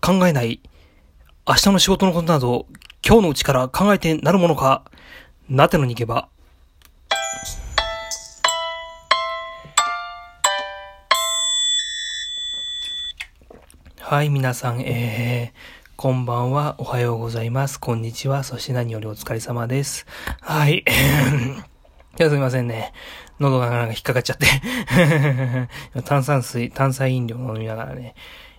考えない。明日の仕事のことなど、今日のうちから考えてなるものか。なてのに行けば。はい、皆さん、えー、こんばんは、おはようございます。こんにちは、そして何よりお疲れ様です。はい、いや、すみませんね。喉がなんか引っかかっちゃって。炭酸水、炭酸飲料を飲みながらね、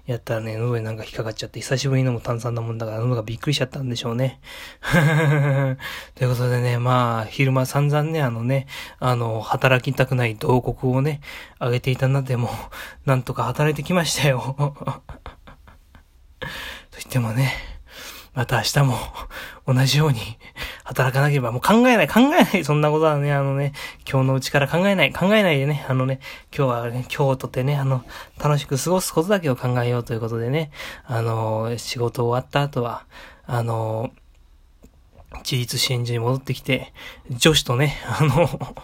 やったらね、喉になんか引っかかっちゃって、久しぶりのも炭酸なもんだから喉がびっくりしちゃったんでしょうね。ということでね、まあ、昼間散々ね、あのね、あの、働きたくない同国をね、あげていたなでも、なんとか働いてきましたよ。と言ってもね、また明日も 同じように働かなければもう考えない、考えない、そんなことはね、あのね、今日のうちから考えない、考えないでね、あのね、今日はね、今日とってね、あの、楽しく過ごすことだけを考えようということでね、あの、仕事終わった後は、あの、自立支援所に戻ってきて、女子とね、あの、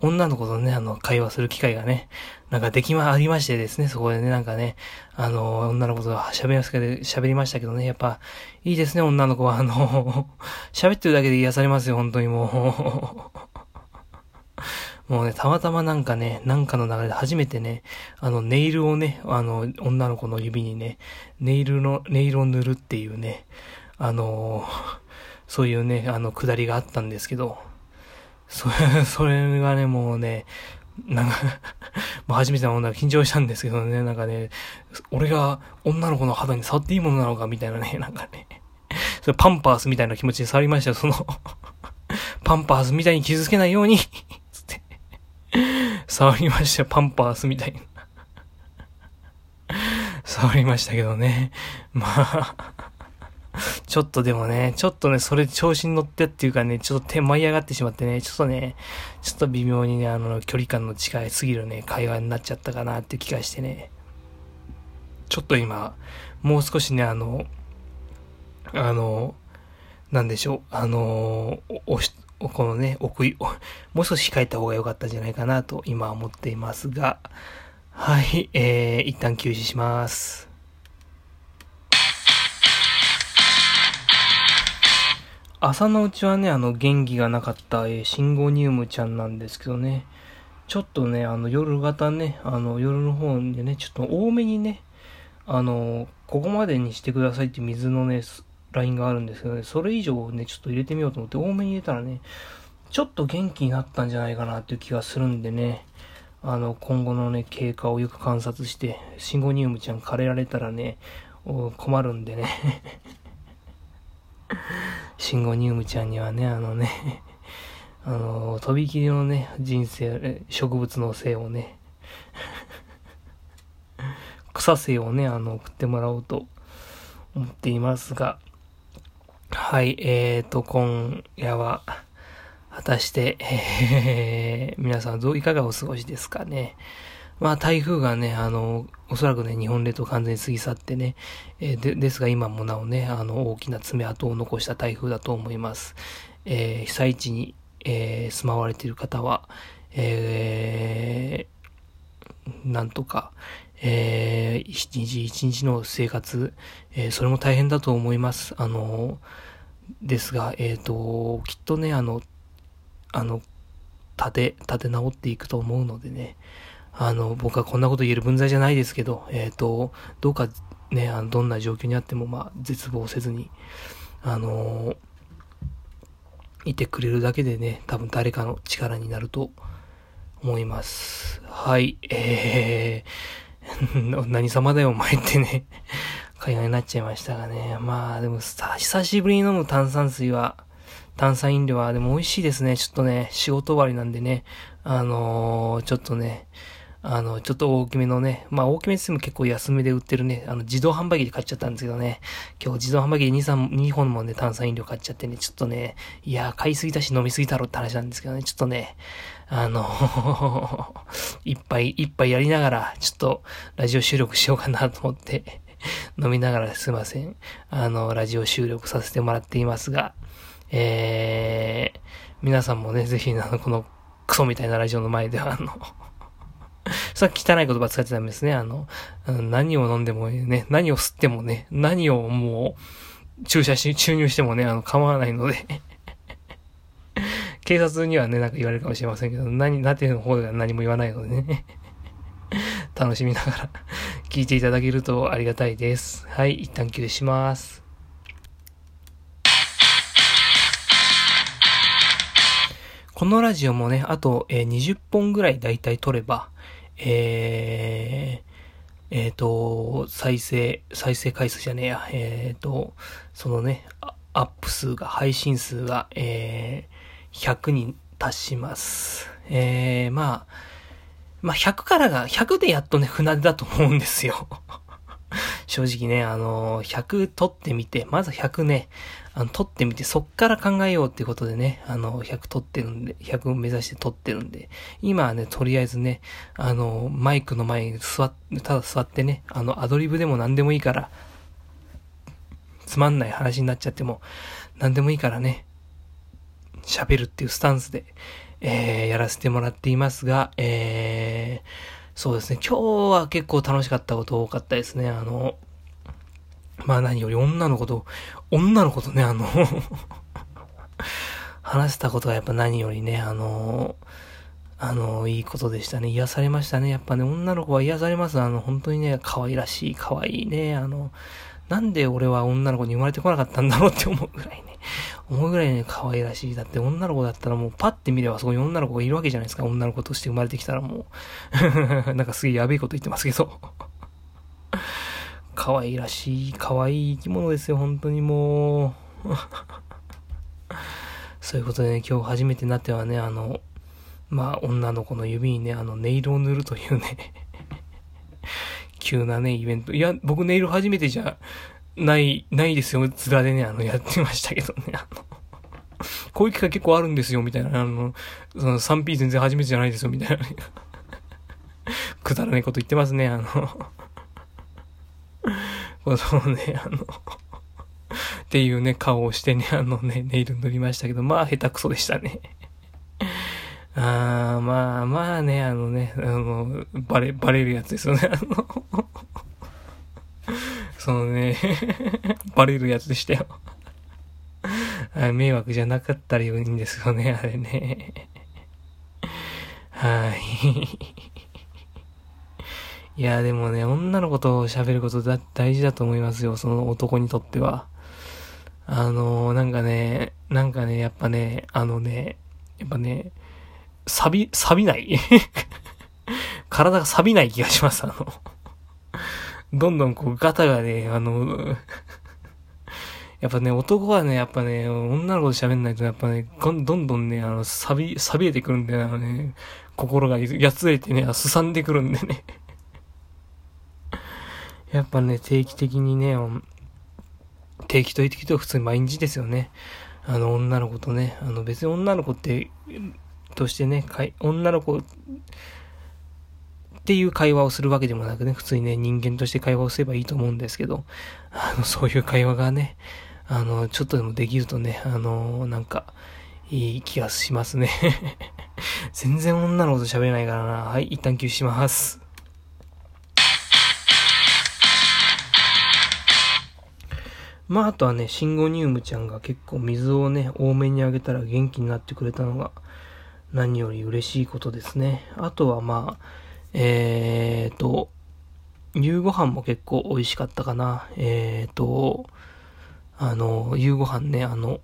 女の子とね、あの、会話する機会がね、なんかできま、ありましてですね、そこでね、なんかね、あの、女の子と喋りますけど、喋りましたけどね、やっぱ、いいですね、女の子は、あの、喋ってるだけで癒されますよ、本当にもう。もうね、たまたまなんかね、なんかの流れで初めてね、あの、ネイルをね、あの、女の子の指にね、ネイルの、ネイルを塗るっていうね、あの、そういうね、あの、下りがあったんですけど、それ、それがね、もうね、なんか もう初めての女が緊張したんですけどね、なんかね、俺が女の子の肌に触っていいものなのかみたいなね、なんかね、それパンパースみたいな気持ちに触りましたよ、そのパンパースみたいに傷つけないようにつって、触りましたよ、パンパースみたいな。触りましたけどね、まあ、ちょっとでもね、ちょっとね、それ調子に乗ってっていうかね、ちょっと手舞い上がってしまってね、ちょっとね、ちょっと微妙にね、あの、距離感の近いすぎるね、会話になっちゃったかなって気がしてね、ちょっと今、もう少しね、あの、あの、なんでしょう、あの、お、おこのね、奥い、もう少し控えた方が良かったんじゃないかなと今思っていますが、はい、えー、一旦休止します。朝のうちはね、あの、元気がなかった、えー、シンゴニウムちゃんなんですけどね、ちょっとね、あの、夜型ね、あの、夜の方でね、ちょっと多めにね、あの、ここまでにしてくださいって水のね、ラインがあるんですけどね、それ以上ね、ちょっと入れてみようと思って、多めに入れたらね、ちょっと元気になったんじゃないかなっていう気がするんでね、あの、今後のね、経過をよく観察して、シンゴニウムちゃん枯れられたらね、困るんでね。シンゴニウムちゃんにはね、あのね、あの、とびきりのね、人生、植物の性をね、草性をね、あの、送ってもらおうと思っていますが、はい、えーと、今夜は、果たして、えー、皆さんどういかがお過ごしですかね。まあ台風がね、あの、おそらくね、日本列島完全に過ぎ去ってね、えー、で、ですが今もなおね、あの、大きな爪痕を残した台風だと思います。えー、被災地に、えー、住まわれている方は、えー、なんとか、えー、一日一日の生活、えー、それも大変だと思います。あの、ですが、えっ、ー、と、きっとね、あの、あの、立て、立て直っていくと思うのでね、あの、僕はこんなこと言える分際じゃないですけど、えっ、ー、と、どうかね、あのどんな状況にあっても、まあ、絶望せずに、あのいてくれるだけでね、多分誰かの力になると思います。はい、えー、何様だよ、お前ってね、会話になっちゃいましたがね。まあ、でも、久しぶりに飲む炭酸水は、炭酸飲料はでも美味しいですね。ちょっとね、仕事終わりなんでね、あのー、ちょっとね、あの、ちょっと大きめのね、まあ大きめでも結構安めで売ってるね、あの自動販売機で買っちゃったんですけどね、今日自動販売機で2、3、2本もね、炭酸飲料買っちゃってね、ちょっとね、いや、買いすぎたし飲みすぎたろって話なんですけどね、ちょっとね、あの、一杯、一杯やりながら、ちょっとラジオ収録しようかなと思って、飲みながらすいません。あの、ラジオ収録させてもらっていますが、えー、皆さんもね、ぜひ、あの、このクソみたいなラジオの前では、あの、それは汚い言葉使っちゃダメですね。あの、何を飲んでもね、何を吸ってもね、何をもう、注射し、注入してもね、あの、構わないので 警察にはね、なんか言われるかもしれませんけど、何、なていうの方では何も言わないのでね 楽しみながら聞いていただけるとありがたいです。はい、一旦休止します。このラジオもね、あと、えー、20本ぐらいだいたい撮れば、えー、えっ、ー、と、再生、再生回数じゃねえや、えっ、ー、と、そのね、アップ数が、配信数が、えー、100に達します。えー、まあ、まあ、100からが、100でやっとね、船出だと思うんですよ。正直ね、あの、100取ってみて、まず100ね、あの、取ってみて、そっから考えようっていうことでね、あの、100取ってるんで、100を目指して取ってるんで、今はね、とりあえずね、あの、マイクの前に座って、ただ座ってね、あの、アドリブでも何でもいいから、つまんない話になっちゃっても、何でもいいからね、喋るっていうスタンスで、えー、やらせてもらっていますが、えー、そうですね、今日は結構楽しかったこと多かったですね、あの、まあ何より女の子と、女の子とね、あの 話したことがやっぱ何よりね、あの、あの、いいことでしたね。癒されましたね。やっぱね、女の子は癒されます。あの、本当にね、可愛らしい、可愛いね。あの、なんで俺は女の子に生まれてこなかったんだろうって思うぐらいね。思うぐらいね、可愛らしい。だって女の子だったらもうパッて見ればそこに女の子がいるわけじゃないですか。女の子として生まれてきたらもう。なんかすげえやべえこと言ってますけど可愛らしい、可愛い生き物ですよ、本当にもう。そういうことでね、今日初めてなってはね、あの、まあ、女の子の指にね、あの、ネイルを塗るというね。急なね、イベント。いや、僕ネイル初めてじゃない、ないですよ、面でね、あの、やってましたけどね、あの。こういう機会結構あるんですよ、みたいな、あの、その 3P 全然初めてじゃないですよ、みたいな。くだらないこと言ってますね、あの。そうね、あのっていうね、顔をしてね、あのね、ネイル塗りましたけど、まあ、下手くそでしたね。あー、まあまあね、あのね、あの、バレ、バレるやつですよね、あのそのね、バレるやつでしたよ迷惑じゃなかったらいいんですよね、あれね。はい。いや、でもね、女の子と喋ることだ大事だと思いますよ、その男にとっては。あのー、なんかね、なんかね、やっぱね、あのね、やっぱね、錆び、錆びない？体が錆びない気がします、あの。どんどんこう、ガタがね、あのやっぱね、男はね、やっぱね、女の子と喋んないと、やっぱね、どんどんね、あの、錆び、錆びれてくるんで、あのね、心がやつれてね、すさんでくるんでね。やっぱね、定期的にね、定期と言ってきて普通に毎日ですよね。あの、女の子とね、あの、別に女の子って、としてね、女の子っていう会話をするわけでもなくね、普通にね、人間として会話をすればいいと思うんですけど、あの、そういう会話がね、あの、ちょっとでもできるとね、あの、なんか、いい気がしますね 全然女の子と喋れないからな。はい、一旦休止します。まあ、あとはね、シンゴニウムちゃんが結構水をね、多めにあげたら元気になってくれたのが何より嬉しいことですね。あとはまあ、えーと、夕ご飯も結構美味しかったかな。えーと、あの、夕ご飯ね、あの、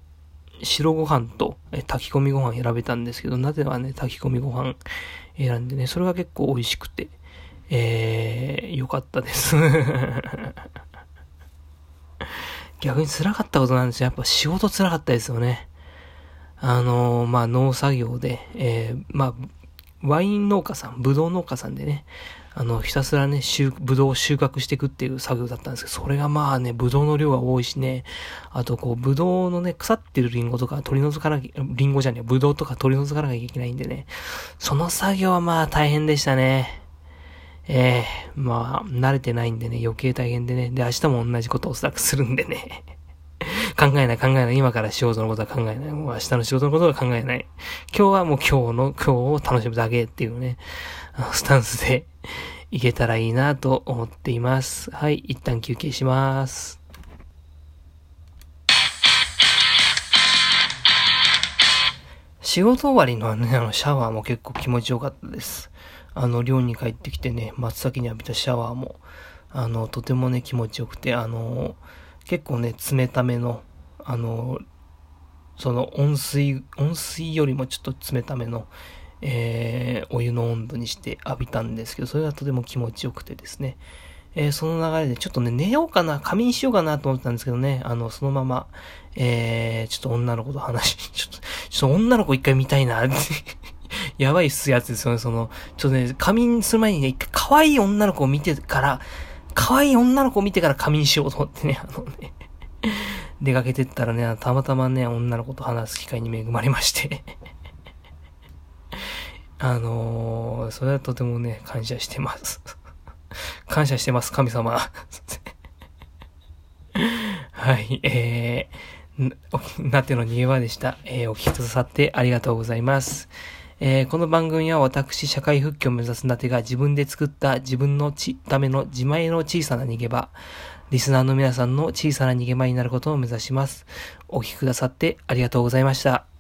白ご飯とえ炊き込みご飯選べたんですけど、なぜはね、炊き込みご飯選んでね、それが結構美味しくて、えー、よかったです 逆に辛かったことなんですよ。やっぱ仕事辛かったですよね。あのー、まあ、農作業で、えー、まあ、ワイン農家さん、ブドウ農家さんでね、あの、ひたすらね、ブドウを収穫していくっていう作業だったんですけど、それがまあね、ブドウの量が多いしね、あとこう、ブドウのね、腐ってるリンゴとか取り除かなきゃ、リンゴじゃねえ、ブドウとか取り除かなきゃいけないんでね、その作業はまあ大変でしたね。ええー、まあ、慣れてないんでね、余計大変でね。で、明日も同じことをおそらくするんでね。考えない考えない。今から仕事のことは考えない。もう明日の仕事のことは考えない。今日はもう今日の、今日を楽しむだけっていうね、スタンスでいけたらいいなと思っています。はい、一旦休憩します。仕事終わりのね、あの、シャワーも結構気持ちよかったです。あの、寮に帰ってきてね、真っ先に浴びたシャワーも、あの、とてもね、気持ちよくて、あの、結構ね、冷ための、あの、その温水、温水よりもちょっと冷ための、えー、お湯の温度にして浴びたんですけど、それがとても気持ちよくてですね。えー、その流れでちょっとね、寝ようかな、仮眠しようかなと思ったんですけどね、あの、そのまま、えー、ちょっと女の子と話、ちょっと、ちょっと女の子一回見たいな、ってやばいっすやつですよね、その、ちょっとね、仮眠する前にね、一回可愛い女の子を見てから、可愛い女の子を見てから仮眠しようと思ってね、あのね、出かけてったらね、たまたまね、女の子と話す機会に恵まれまして あのー、それはとてもね、感謝してます 感謝してます、神様はい、えー、なっての逃げ場でした。えー、お聞きくださってありがとうございます。えー、この番組は私、社会復帰を目指すなてが自分で作った自分のちための自前の小さな逃げ場、リスナーの皆さんの小さな逃げ場になることを目指します。お聴きくださってありがとうございました。